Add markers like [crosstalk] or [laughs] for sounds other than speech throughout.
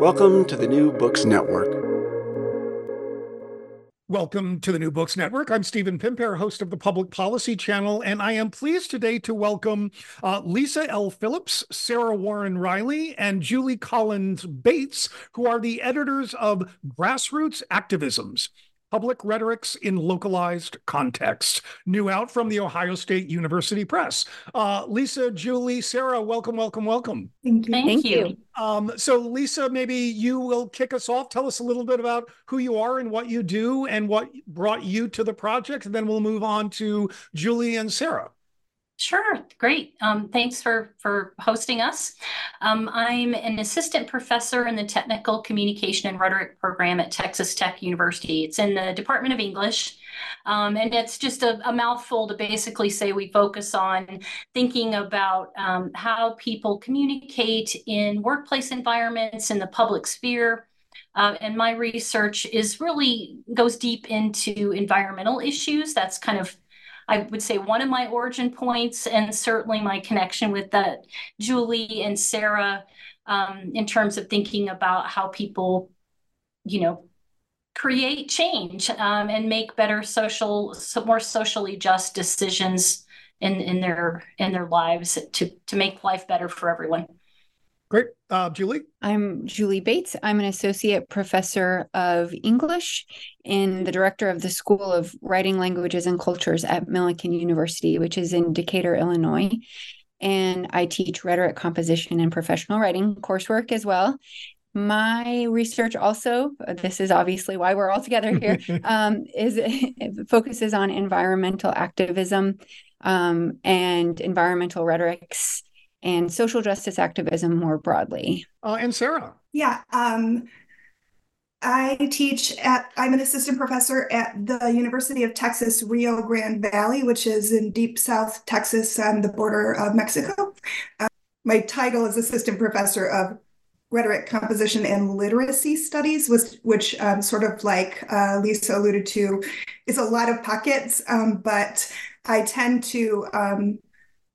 Welcome to the New Books Network. Welcome to the New Books Network. I'm Stephen Pimpare, host of the Public Policy Channel, and I am pleased today to welcome uh, Lisa L. Phillips, Sarah Warren Riley, and Julie Collins Bates, who are the editors of Grassroots Activisms Public Rhetorics in Localized Context, new out from the Ohio State University Press. Uh, Lisa, Julie, Sarah, welcome, welcome, welcome. Thank you. Thank, you. Um, so, Lisa, maybe you will kick us off. Tell us a little bit about who you are and what you do and what brought you to the project, and then we'll move on to Julie and Sarah. Sure, great. Um, thanks for for hosting us. Um, I'm an assistant professor in the Technical Communication and Rhetoric program at Texas Tech University. It's in the Department of English, um, and it's just a, a, mouthful to basically say we focus on thinking about um, how people communicate in workplace environments in the public sphere. Uh, and my research is really goes deep into environmental issues. That's kind of I would say one of my origin points, and certainly my connection with that Julie and Sarah um, in terms of thinking about how people, you know, create change um, and make better social, more socially just decisions in in their in their lives to to make life better for everyone. Great. Uh, Julie? I'm Julie Bates. I'm an associate professor of English and the director of the School of Writing Languages and Cultures at Millikin University, which is in Decatur, Illinois. And I teach rhetoric composition and professional writing coursework as well. My research also, this is obviously why we're all together here, [laughs] um, is [laughs] focuses on environmental activism um, and environmental rhetorics and social justice activism more broadly. Uh, and Sarah. Yeah. Um, I teach at, I'm an assistant professor at the University of Texas, Rio Grande Valley, which is in deep South Texas on the border of Mexico. Uh, my title is assistant professor of rhetoric composition and literacy studies was which um, sort of like uh, lisa alluded to is a lot of pockets um, but i tend to um,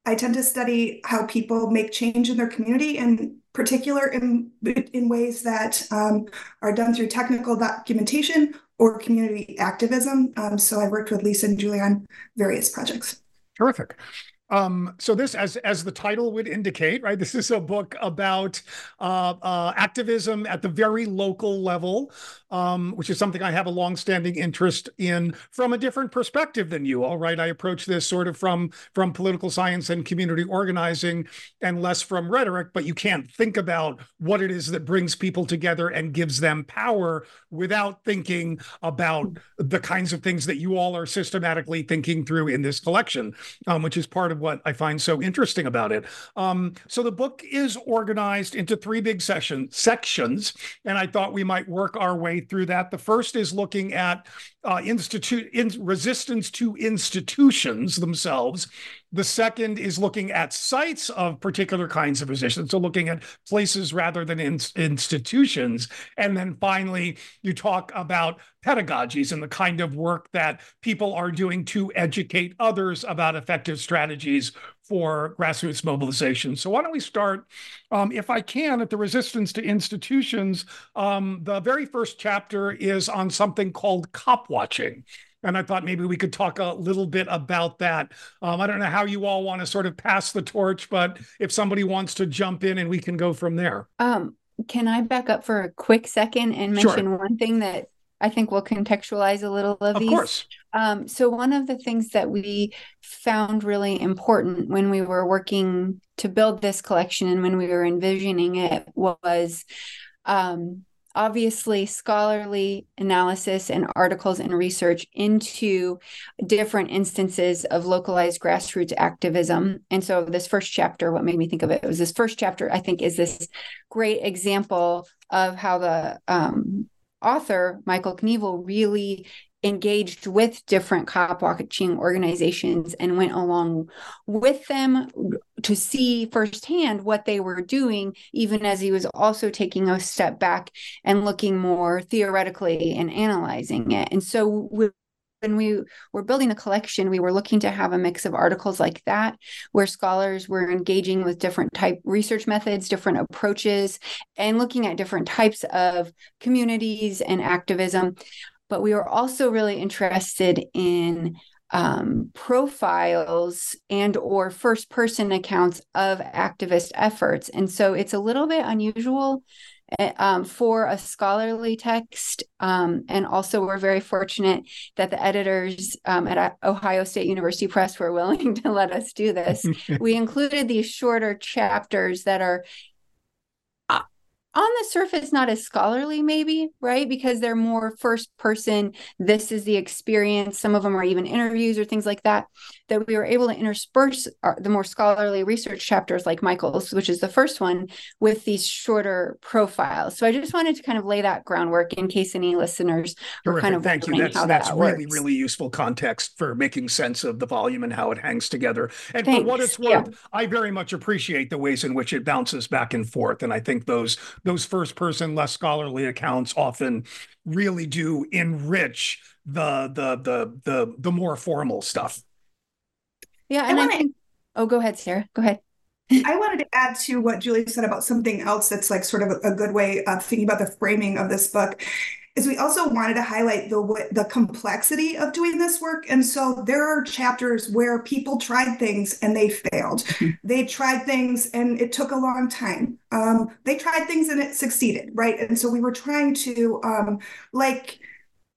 I tend to study how people make change in their community, in particular in in ways that um, are done through technical documentation or community activism. Um, so I worked with Lisa and Julie on various projects. Terrific. Um, so this, as as the title would indicate, right? This is a book about uh, uh, activism at the very local level, um, which is something I have a longstanding interest in from a different perspective than you all. Right, I approach this sort of from from political science and community organizing, and less from rhetoric. But you can't think about what it is that brings people together and gives them power without thinking about the kinds of things that you all are systematically thinking through in this collection, um, which is part of what I find so interesting about it. Um, so the book is organized into three big session sections, and I thought we might work our way through that. The first is looking at uh, institute in, resistance to institutions themselves. The second is looking at sites of particular kinds of resistance, so looking at places rather than in, institutions. And then finally, you talk about pedagogies and the kind of work that people are doing to educate others about effective strategies for grassroots mobilization. So why don't we start, um, if I can, at the resistance to institutions. Um, the very first chapter is on something called cop watching. And I thought maybe we could talk a little bit about that. Um, I don't know how you all want to sort of pass the torch, but if somebody wants to jump in and we can go from there. Um, can I back up for a quick second and mention sure. one thing that I think we'll contextualize a little of, of these. Of course. Um, so one of the things that we found really important when we were working to build this collection and when we were envisioning it was um, obviously scholarly analysis and articles and research into different instances of localized grassroots activism. And so this first chapter, what made me think of it was this first chapter, I think, is this great example of how the um, author, Michael Knievel, really engaged with different cop watching organizations and went along with them to see firsthand what they were doing, even as he was also taking a step back and looking more theoretically and analyzing it. And so when we were building the collection, we were looking to have a mix of articles like that, where scholars were engaging with different type research methods, different approaches, and looking at different types of communities and activism. But we were also really interested in um, profiles and or first person accounts of activist efforts. And so it's a little bit unusual um, for a scholarly text um, and also we're very fortunate that the editors um, at ohio state university press were willing [laughs] to let us do this. [laughs] We included these shorter chapters that are on the surface not as scholarly maybe right? Because they're more first person this is the experience. Some of them are even interviews or things like that that we were able to intersperse our, the more scholarly research chapters like michael's which is the first one with these shorter profiles so i just wanted to kind of lay that groundwork in case any listeners were kind of thank you that's that's that really really useful context for making sense of the volume and how it hangs together and Thanks. for what it's worth yeah. i very much appreciate the ways in which it bounces back and forth and i think those those first person, less scholarly accounts often really do enrich the the the the the more formal stuff. Yeah, and I, wanna, I think. Oh, go ahead, Sarah. Go ahead. I wanted to add to what Julie said about something else that's like sort of a, a good way of thinking about the framing of this book is we also wanted to highlight the the complexity of doing this work and so there are chapters where people tried things and they failed mm-hmm. they tried things and it took a long time um, they tried things and it succeeded right and so we were trying to um, like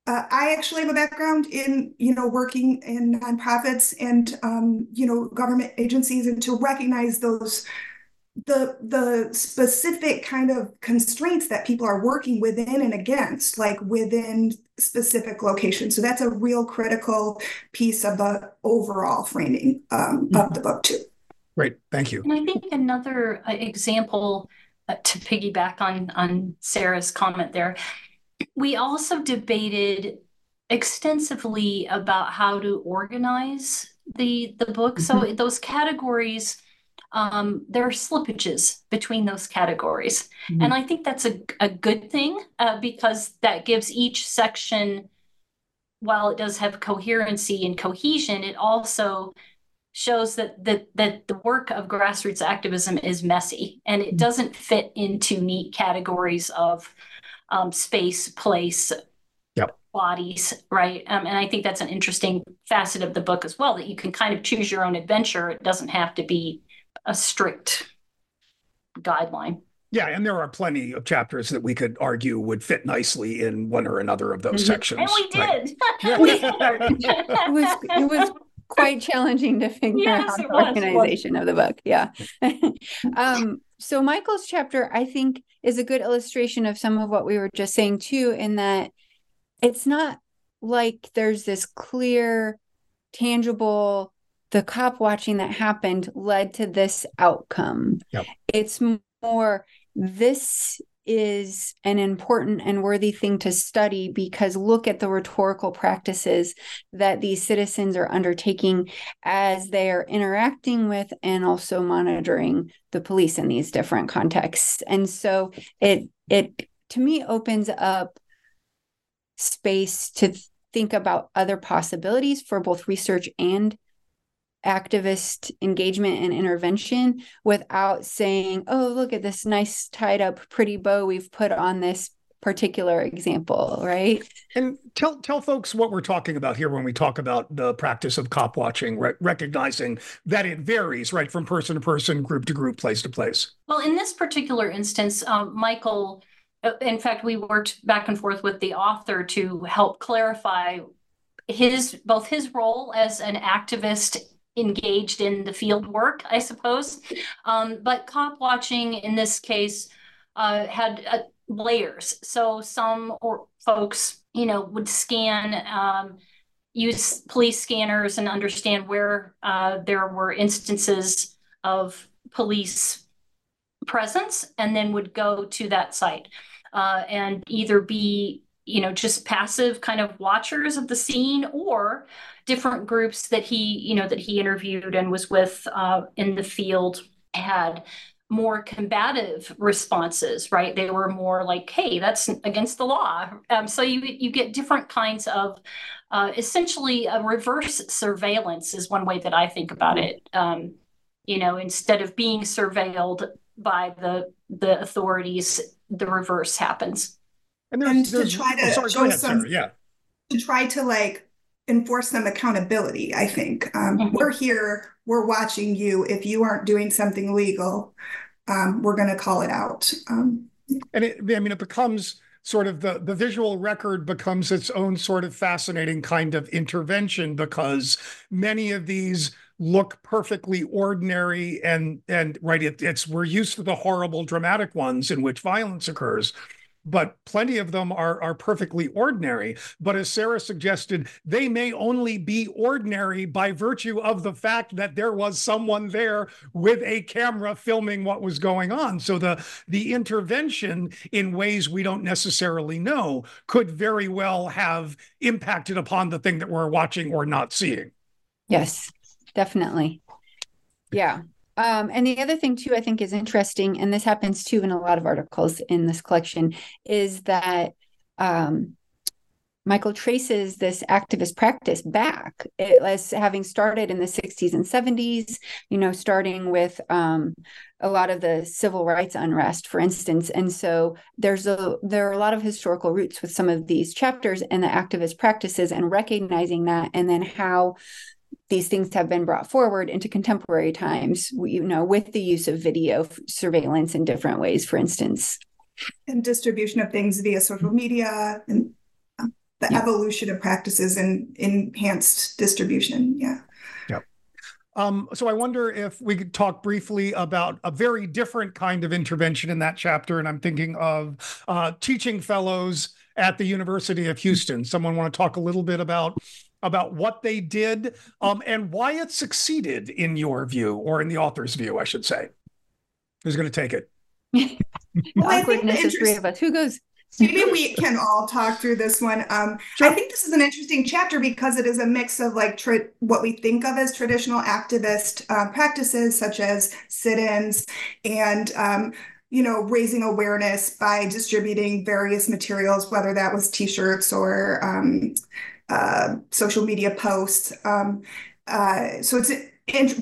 uh, I actually have a background in, you know, working in nonprofits and, um, you know, government agencies, and to recognize those the the specific kind of constraints that people are working within and against like within specific locations. So that's a real critical piece of the overall framing um, mm-hmm. of the book too. Great. Thank you. And i think another uh, example uh, to piggyback on on sarah's comment there we also debated extensively about how to organize the the book mm-hmm. so those categories um, there are slippages between those categories. Mm-hmm. And I think that's a, a good thing uh, because that gives each section, while it does have coherency and cohesion, it also shows that, that, that the work of grassroots activism is messy and it mm-hmm. doesn't fit into neat categories of um, space, place, yep. bodies, right? Um, and I think that's an interesting facet of the book as well that you can kind of choose your own adventure. It doesn't have to be a strict guideline. Yeah, and there are plenty of chapters that we could argue would fit nicely in one or another of those mm-hmm. sections. And we did. [laughs] [laughs] it was it was quite challenging to figure yes, out the was, organization of the book. Yeah. [laughs] um, so Michael's chapter, I think, is a good illustration of some of what we were just saying too, in that it's not like there's this clear, tangible the cop watching that happened led to this outcome. Yep. It's more, this is an important and worthy thing to study because look at the rhetorical practices that these citizens are undertaking as they are interacting with and also monitoring the police in these different contexts. And so it it to me opens up space to think about other possibilities for both research and activist engagement and intervention without saying, oh, look at this nice tied up pretty bow we've put on this particular example, right? And tell tell folks what we're talking about here when we talk about the practice of cop watching, re- recognizing that it varies, right, from person to person, group to group, place to place. Well, in this particular instance, um, Michael, uh, in fact, we worked back and forth with the author to help clarify his both his role as an activist engaged in the field work, I suppose. Um, but cop watching in this case uh, had uh, layers. So some or folks, you know, would scan, um, use police scanners and understand where uh, there were instances of police presence, and then would go to that site uh, and either be you know just passive kind of watchers of the scene or different groups that he you know that he interviewed and was with uh, in the field had more combative responses right? They were more like hey that's against the law. Um, so you you get different kinds of uh, essentially a reverse surveillance is one way that i think about it. Um, you know instead of being surveilled by the the authorities the reverse happens. And, there's, and to there's, try to oh, sorry, show ahead, some, Sarah, yeah, to try to like enforce some accountability. I think um, mm-hmm. we're here, we're watching you. If you aren't doing something legal, um, we're going to call it out. Um, and it, I mean, it becomes sort of the the visual record becomes its own sort of fascinating kind of intervention because many of these look perfectly ordinary and and right it, it's we're used to the horrible dramatic ones in which violence occurs but plenty of them are are perfectly ordinary. But as sarah suggested they may only be ordinary by virtue of the fact that there was someone there with a camera filming what was going on. So the the intervention in ways we don't necessarily know could very well have impacted upon the thing that we're watching or not seeing. Yes definitely. Yeah um, and the other thing too, I think is interesting, and this happens too in a lot of articles in this collection, is that um, Michael traces this activist practice back as having started in the 60s and 70s, you know, starting with um, a lot of the civil rights unrest, for instance. And so there's a there are a lot of historical roots with some of these chapters and the activist practices and recognizing that and then how these things have been brought forward into contemporary times, you know, with the use of video surveillance in different ways, for instance. And distribution of things via social media and uh, the yeah. evolution of practices and enhanced distribution. Yeah. Yep. Um, so I wonder if we could talk briefly about a very different kind of intervention in that chapter. And I'm thinking of uh, teaching fellows at the University of Houston. Someone want to talk a little bit about about what they did um, and why it succeeded in your view or in the author's view, I should say. Who's going to take it? well, Awkwardness is three of us. Who goes? Maybe we can all talk through this one. Um, sure. I think this is an interesting chapter because it is a mix of like tra- what we think of as traditional activist uh, practices, such as sit-ins and um, you know raising awareness by distributing various materials, whether that was T-shirts or um, uh, social media posts. Um, uh, so it's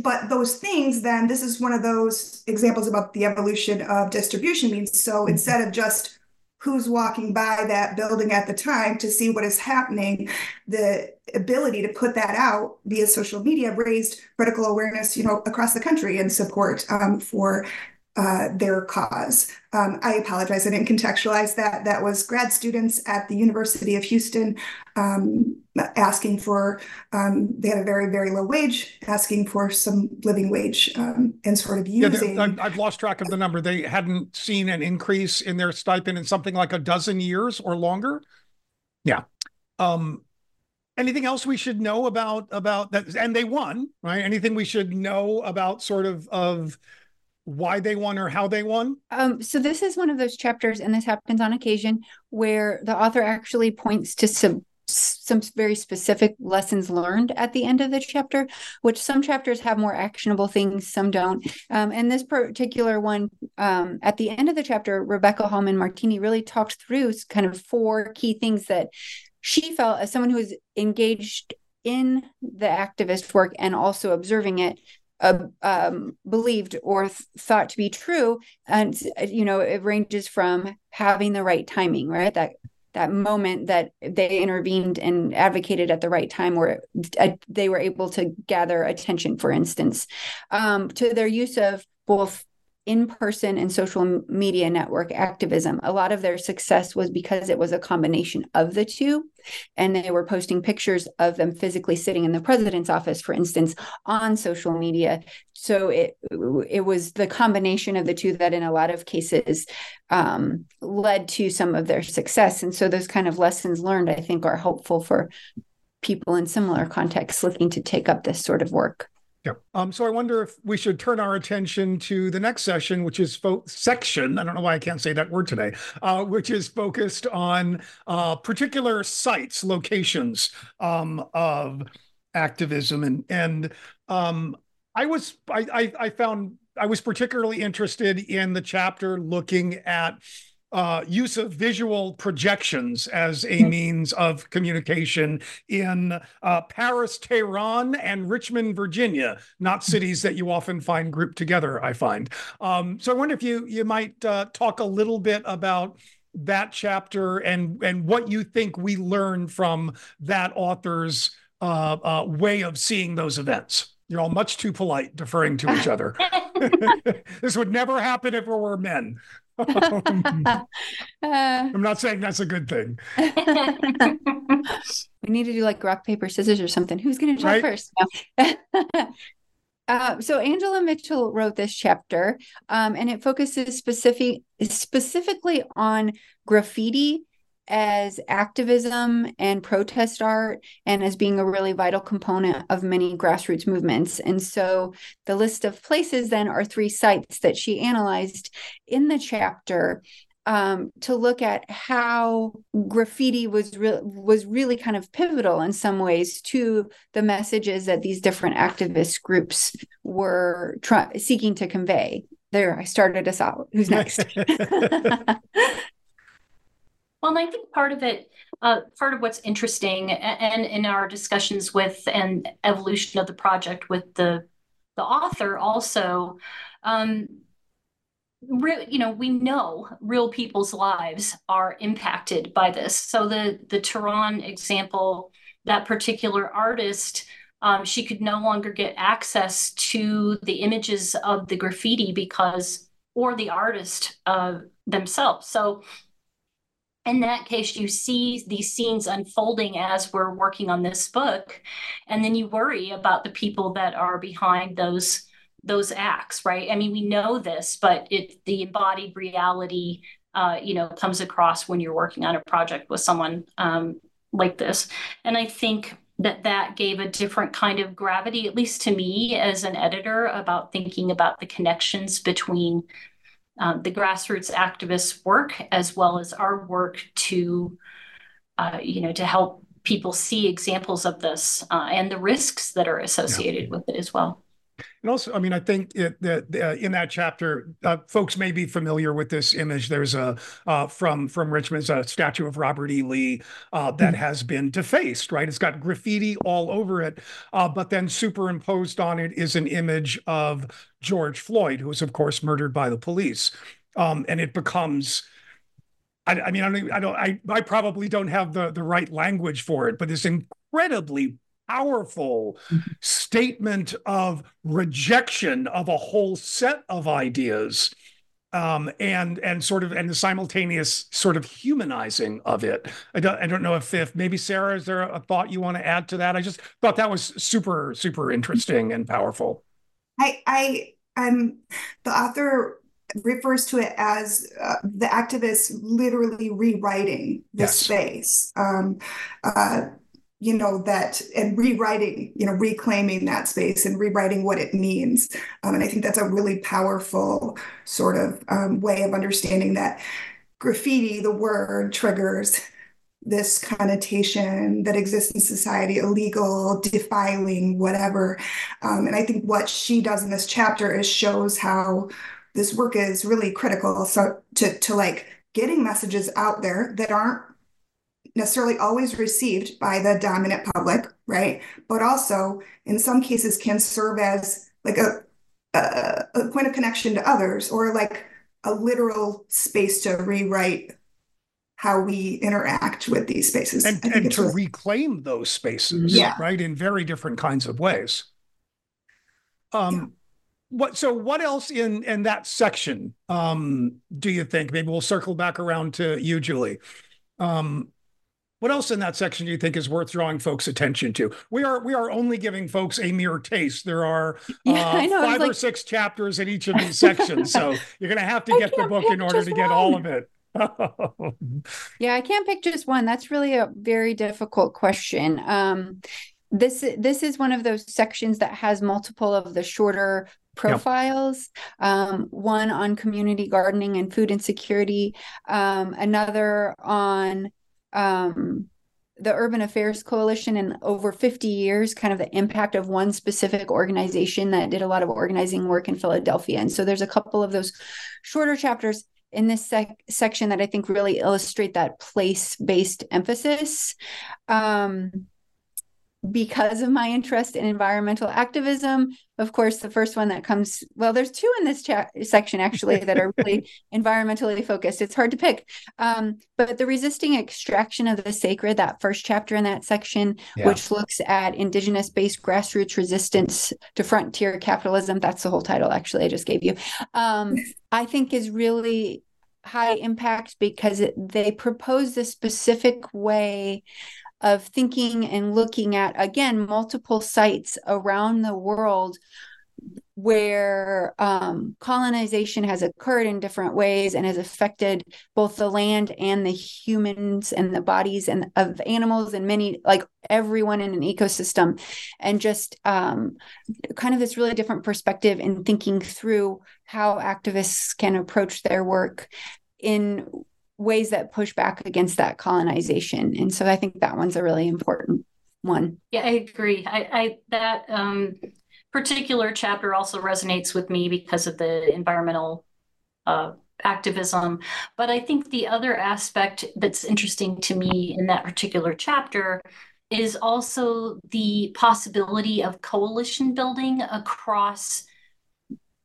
but those things then this is one of those examples about the evolution of distribution means so mm-hmm. instead of just who's walking by that building at the time to see what is happening the ability to put that out via social media raised critical awareness you know across the country and support um, for uh, their cause. Um, I apologize, I didn't contextualize that. That was grad students at the University of Houston um, asking for, um, they had a very, very low wage, asking for some living wage um, and sort of using. Yeah, I've lost track of the number. They hadn't seen an increase in their stipend in something like a dozen years or longer. Yeah. Um, anything else we should know about about that and they won right anything we should know about sort of of why they won or how they won? Um, so this is one of those chapters, and this happens on occasion, where the author actually points to some some very specific lessons learned at the end of the chapter, which some chapters have more actionable things, some don't. Um, and this particular one, um, at the end of the chapter, Rebecca Hallman Martini really talked through kind of four key things that she felt as someone who was engaged in the activist work and also observing it uh, um, believed or th- thought to be true and you know it ranges from having the right timing right? That that moment that they intervened and advocated at the right time where uh, they were able to gather attention for instance um, to their use of both in person and social media network activism. A lot of their success was because it was a combination of the two. And they were posting pictures of them physically sitting in the president's office, for instance, on social media. So it it was the combination of the two that, in a lot of cases, um, led to some of their success. And so those kind of lessons learned, I think, are helpful for people in similar contexts looking to take up this sort of work. Yeah. Um, so I wonder if we should turn our attention to the next session, which is fo- section. I don't know why I can't say that word today, uh, which is focused on uh, particular sites, locations um, of activism, and and um, I was I, I I found I was particularly interested in the chapter looking at uh, use of visual projections as a hmm. means of communication in uh, Paris, Tehran, and Richmond, Virginia, not hmm. cities that you often find grouped together, I find. Um, so I wonder if you you might uh, talk a little bit about that chapter and and what you think we learn from that author's uh, uh, way of seeing those events. You're all much too polite, deferring to each other. [laughs] [laughs] this would never happen if we were men. Uh, [laughs] [laughs] I'm not saying that's a good thing. [laughs] we need to do like rock, paper, scissors or something. Who's going to try right? first? No. Uh, so Angela Mitchell wrote this chapter, um, and it focuses specific specifically on graffiti as activism and protest art and as being a really vital component of many grassroots movements. And so the list of places then are three sites that she analyzed in the chapter um, to look at how graffiti was re- was really kind of pivotal in some ways to the messages that these different activist groups were try- seeking to convey. There, I started us out. Who's next? [laughs] [laughs] Well, and I think part of it, uh, part of what's interesting, and, in our discussions with and evolution of the project with the the author, also, um, re- you know, we know real people's lives are impacted by this. So the the Tehran example, that particular artist. Um, she could no longer get access to the images of the graffiti because, or the artist uh, themselves. So in that case, you see these scenes unfolding as we're working on this book, and then you worry about the people that are behind those those acts, right? I mean, we know this, but it the embodied reality, uh, you know, comes across when you're working on a project with someone um, like this, and I think that that gave a different kind of gravity, at least to me as an editor, about thinking about the connections between um, the grassroots activists work as well as our work to uh, you know to help people see examples of this uh, and the risks that are associated yeah. with it as well and also, I mean, I think it, that uh, in that chapter, uh, folks may be familiar with this image. There's a uh, from from Richmond's a statue of Robert E. Lee uh, that mm-hmm. has been defaced. Right, it's got graffiti all over it, uh, but then superimposed on it is an image of George Floyd, who was, of course, murdered by the police, um, and it becomes. I, I mean, I don't, I don't, I, I probably don't have the the right language for it, but this incredibly powerful mm-hmm. Statement of rejection of a whole set of ideas um, and and sort of and the simultaneous sort of humanizing of it. I don't I don't know if if maybe Sarah is there a thought you want to add to that? I just thought that was super super interesting and powerful. I I I'm the author refers to it as uh, the activists literally rewriting the yes. space. Um, uh, you know that and rewriting you know reclaiming that space and rewriting what it means. Um, and i think that's a really powerful sort of um, way of understanding that graffiti the word triggers this connotation that exists in society illegal defiling whatever. Um, and i think what she does in this chapter is shows how this work is really critical. So to, to like getting messages out there that aren't necessarily always received by the dominant public, right? But also, in some cases, can serve as like a, a, a point of connection to others or like a literal space to rewrite how we interact with these spaces and, and to really... reclaim those spaces yeah. right in very different kinds of ways um yeah. what so what else in in that section um do you think maybe we'll circle back around to you julie um what else in that section do you think is worth drawing folks' attention to? We are we are only giving folks a mere taste. There are yeah, uh, know, five like... or six chapters in each of these sections, so [laughs] you're going to have to get the book in order to get all of it. [laughs] yeah, I can't pick just one. That's really a very difficult question. Um, this this is one of those sections that has multiple of the shorter profiles yep. um, one on community gardening and food insecurity um, another on um, the Urban Affairs Coalition in over 50 years, kind of the impact of one specific organization that did a lot of organizing work in Philadelphia. And so there's a couple of those shorter chapters in this sec- section that I think really illustrate that place based emphasis. Um, because of my interest in environmental activism. Of course, the first one that comes, well, there's two in this chat section actually that are really [laughs] environmentally focused. It's hard to pick. Um, but the resisting extraction of the sacred, that first chapter in that section, yeah. which looks at indigenous based grassroots resistance to frontier capitalism, that's the whole title actually I just gave you. Um, I think is really high impact because it, they propose a specific way of thinking and looking at again multiple sites around the world where um, colonization has occurred in different ways and has affected both the land and the humans and the bodies and of animals and many like everyone in an ecosystem. And just um, kind of this really different perspective in thinking through how activists can approach their work in ways that push back against that colonization. And so I think that one's a really important one. Yeah, I agree. I, I that um, particular chapter also resonates with me because of the environmental uh, activism. But I think the other aspect that's interesting to me in that particular chapter is also the possibility of coalition building across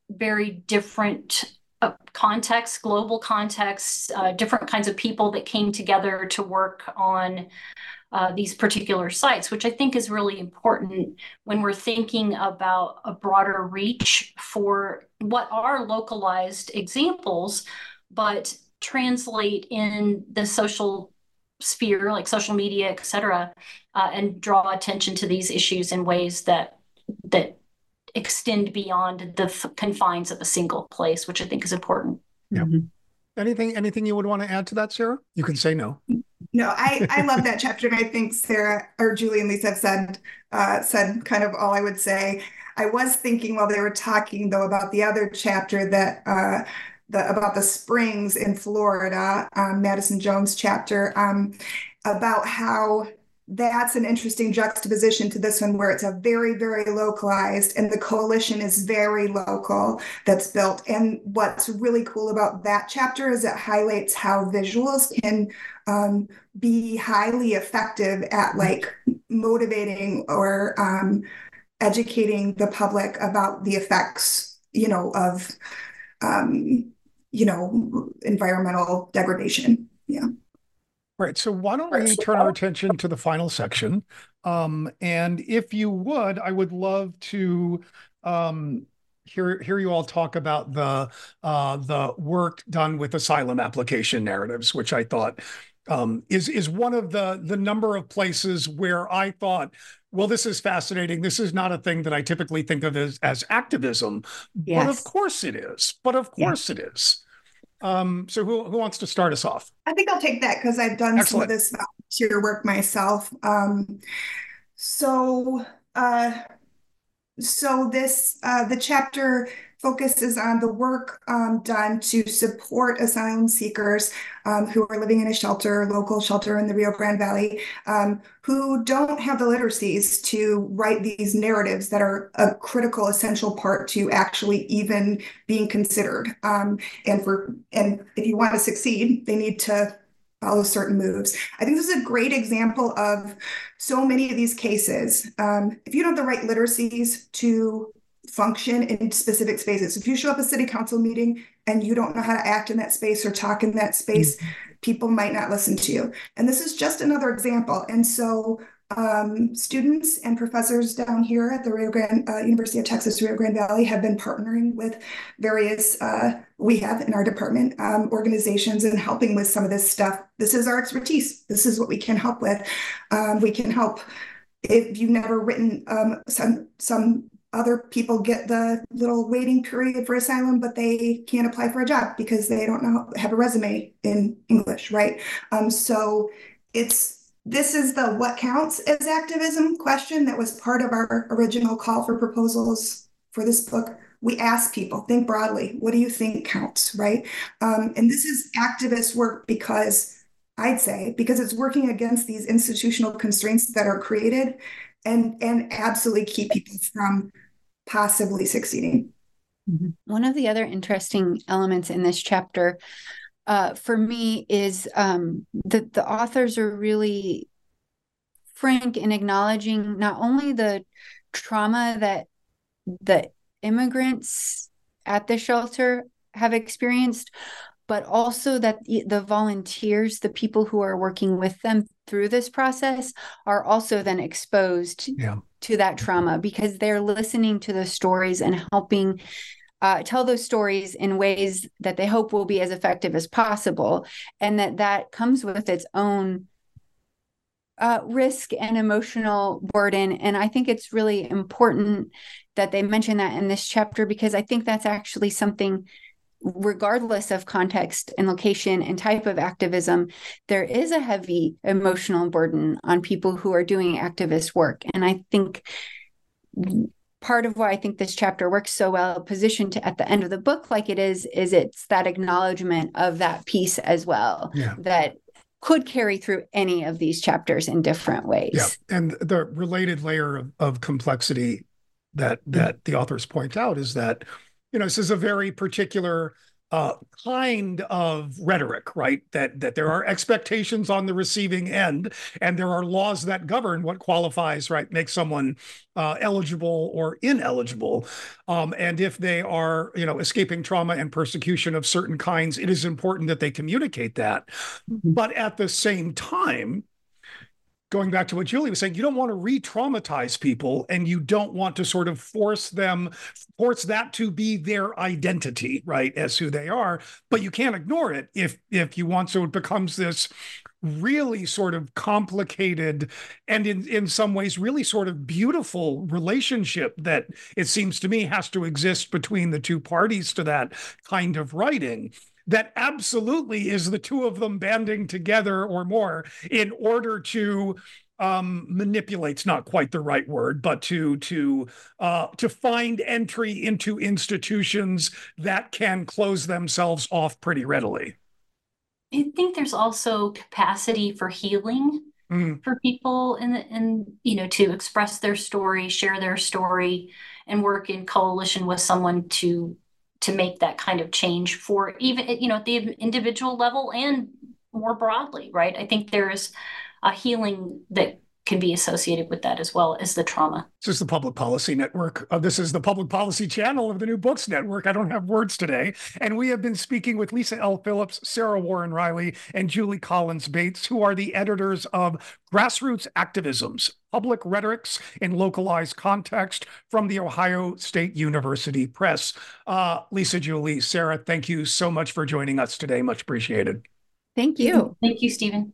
very different uh, context, global context, uh, different kinds of people that came together to work on uh, these particular sites, which I think is really important when we're thinking about a broader reach for what are localized examples, but translate in the social sphere, like social media, et cetera, uh, and draw attention to these issues in ways that that extend beyond the f- confines of a single place, which I think is important. Yeah. Mm-hmm. Anything anything you would want to add to that, Sarah? You can say no. No, I, I [laughs] love that chapter, and I think Sarah or Julie and Lisa have said uh, said kind of all I would say. I was thinking while they were talking though about the other chapter that uh, the about the springs in Florida, um, Madison Jones chapter, um, about how that's an interesting juxtaposition to this one where it's a very very localized and the coalition is very local that's built. And what's really cool about that chapter is it highlights how visuals can um, be highly effective at like motivating or um, educating the public about the effects you know of um, you know environmental degradation. Yeah Right. So why don't we turn our attention to the final section? Um, and if you would, I would love to um, hear hear you all talk about the uh, the work done with asylum application narratives, which I thought um, is is one of the the number of places where I thought, well, this is fascinating. This is not a thing that I typically think of as as activism, yes. but of course it is. But of course yeah. it is. Um, so who, who wants to start us off? I think I'll take that because I've done Excellent. some of this volunteer work myself. Um, so, uh, so this uh, the chapter focuses on the work um, done to support asylum seekers um, who are living in a shelter, local shelter in the Rio Grande Valley, um, who don't have the literacies to write these narratives that are a critical, essential part to actually even being considered. Um, and for and if you want to succeed, they need to follow certain moves. I think this is a great example of so many of these cases. Um, if you don't have the right literacies to function in specific spaces. If you show up a city council meeting and you don't know how to act in that space or talk in that space, mm-hmm. people might not listen to you. And this is just another example. And so um, students and professors down here at the Rio Grande uh, University of Texas Rio Grande Valley have been partnering with various uh, we have in our department um, organizations and helping with some of this stuff. This is our expertise. This is what we can help with. Um, we can help if you've never written um, some some other people get the little waiting period for asylum, but they can't apply for a job because they don't know have a resume in English, right? Um, so it's this is the what counts as activism question that was part of our original call for proposals for this book. We ask people, think broadly, what do you think counts, right? Um, and this is activist work because I'd say, because it's working against these institutional constraints that are created and and absolutely keep people from possibly succeeding. Mm-hmm. One of the other interesting elements in this chapter uh, for me is um, that the authors are really frank in acknowledging not only the trauma that the immigrants at the shelter have experienced, but also that the volunteers, the people who are working with them through this process, are also then exposed yeah. To that trauma because they're listening to the stories and helping uh, tell those stories in ways that they hope will be as effective as possible, and that that comes with its own uh, risk and emotional burden. And I think it's really important that they mention that in this chapter because I think that's actually something regardless of context and location and type of activism, there is a heavy emotional burden on people who are doing activist work. And I think part of why I think this chapter works so well positioned to, at the end of the book, like it is, is it's that acknowledgement of that piece as well yeah. that could carry through any of these chapters in different ways. Yeah. And the related layer of, of complexity that that the authors point out is that you know, this is a very particular uh, kind of rhetoric, right? That that there are expectations on the receiving end, and there are laws that govern what qualifies, right? Make someone uh, eligible or ineligible, um, and if they are, you know, escaping trauma and persecution of certain kinds, it is important that they communicate that. Mm-hmm. But at the same time, going back to what Julie was saying, you don't want to re-traumatize people and you don't want to sort of force them, force that to be their identity, right, as who they are. But you can't ignore it if if you want. So it becomes this really sort of complicated and in, in some ways really sort of beautiful relationship that it seems to me has to exist between the two parties to that kind of writing that absolutely is the two of them banding together or more in order to um, manipulates not quite the right word, but to to uh, to find entry into institutions that can close themselves off pretty readily. I think there's also capacity for healing mm. for people and and you know to express their story, share their story, and work in coalition with someone to to make that kind of change for even you know at the individual level and more broadly right? I think there's a healing that can be associated with that as well as the trauma. This is the Public Policy Network. Uh, this is the Public Policy channel of the New Books Network. I don't have words today. And we have been speaking with Lisa L. Phillips, Sarah Warren Riley, and Julie Collins Bates, who are the editors of Grassroots Activisms Public Rhetorics in Localized Context from the Ohio State University Press. Uh, Lisa, Julie, Sarah, thank you so much for joining us today. Much appreciated. Thank you. Thank you, Stephen.